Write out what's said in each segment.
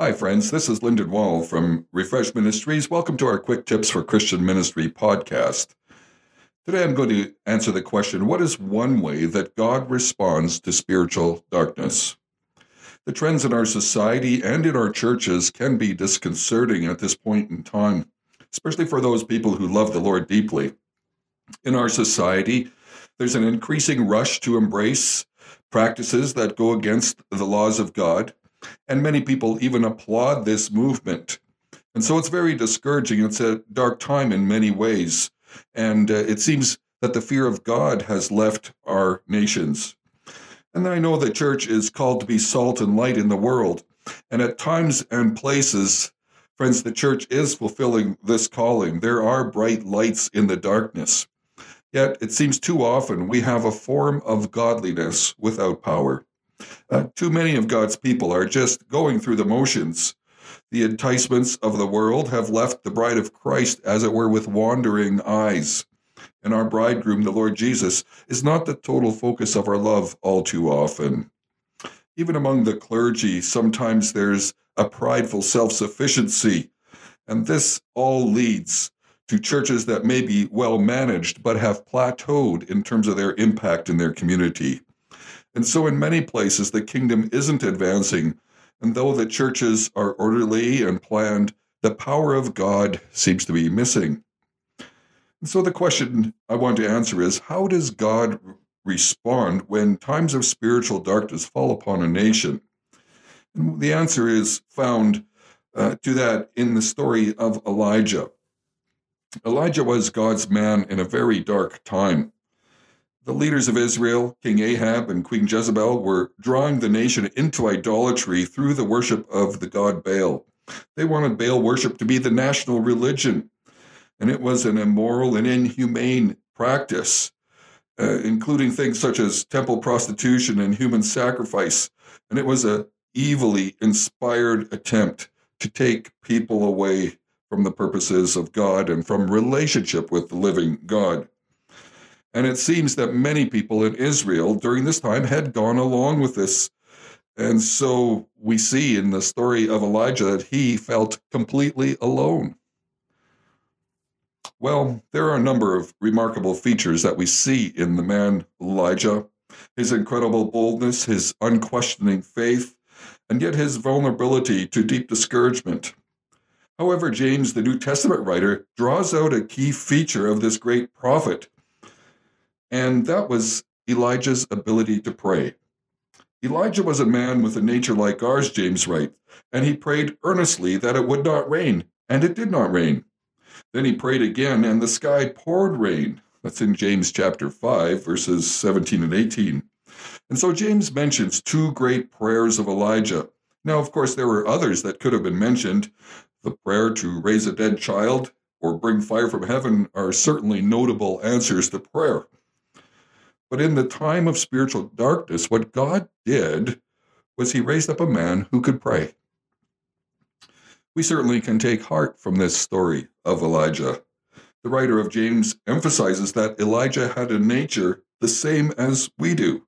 Hi, friends. This is Lyndon Wall from Refresh Ministries. Welcome to our Quick Tips for Christian Ministry podcast. Today I'm going to answer the question What is one way that God responds to spiritual darkness? The trends in our society and in our churches can be disconcerting at this point in time, especially for those people who love the Lord deeply. In our society, there's an increasing rush to embrace practices that go against the laws of God and many people even applaud this movement. And so it's very discouraging. It's a dark time in many ways. And uh, it seems that the fear of God has left our nations. And I know the church is called to be salt and light in the world. And at times and places, friends, the church is fulfilling this calling. There are bright lights in the darkness. Yet it seems too often we have a form of godliness without power. Uh, too many of God's people are just going through the motions. The enticements of the world have left the bride of Christ, as it were, with wandering eyes. And our bridegroom, the Lord Jesus, is not the total focus of our love all too often. Even among the clergy, sometimes there's a prideful self sufficiency. And this all leads to churches that may be well managed, but have plateaued in terms of their impact in their community. And so, in many places, the kingdom isn't advancing. And though the churches are orderly and planned, the power of God seems to be missing. And so, the question I want to answer is how does God respond when times of spiritual darkness fall upon a nation? And the answer is found uh, to that in the story of Elijah. Elijah was God's man in a very dark time. The leaders of Israel, King Ahab and Queen Jezebel, were drawing the nation into idolatry through the worship of the god Baal. They wanted Baal worship to be the national religion, and it was an immoral and inhumane practice, uh, including things such as temple prostitution and human sacrifice. And it was a evilly inspired attempt to take people away from the purposes of God and from relationship with the living God. And it seems that many people in Israel during this time had gone along with this. And so we see in the story of Elijah that he felt completely alone. Well, there are a number of remarkable features that we see in the man Elijah his incredible boldness, his unquestioning faith, and yet his vulnerability to deep discouragement. However, James, the New Testament writer, draws out a key feature of this great prophet and that was Elijah's ability to pray. Elijah was a man with a nature like ours, James writes, and he prayed earnestly that it would not rain, and it did not rain. Then he prayed again, and the sky poured rain. That's in James chapter 5, verses 17 and 18. And so James mentions two great prayers of Elijah. Now, of course, there were others that could have been mentioned. The prayer to raise a dead child or bring fire from heaven are certainly notable answers to prayer. But in the time of spiritual darkness, what God did was he raised up a man who could pray. We certainly can take heart from this story of Elijah. The writer of James emphasizes that Elijah had a nature the same as we do.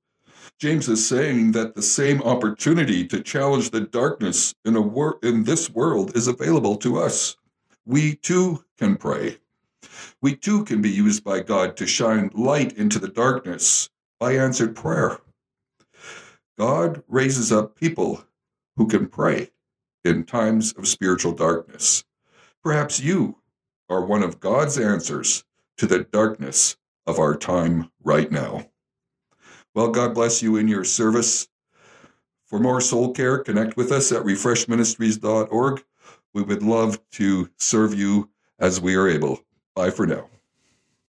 James is saying that the same opportunity to challenge the darkness in, a wor- in this world is available to us. We too can pray we too can be used by God to shine light into the darkness by answered prayer. God raises up people who can pray in times of spiritual darkness. Perhaps you are one of God's answers to the darkness of our time right now. Well, God bless you in your service. For more soul care, connect with us at refreshministries.org. We would love to serve you as we are able. Bye for now.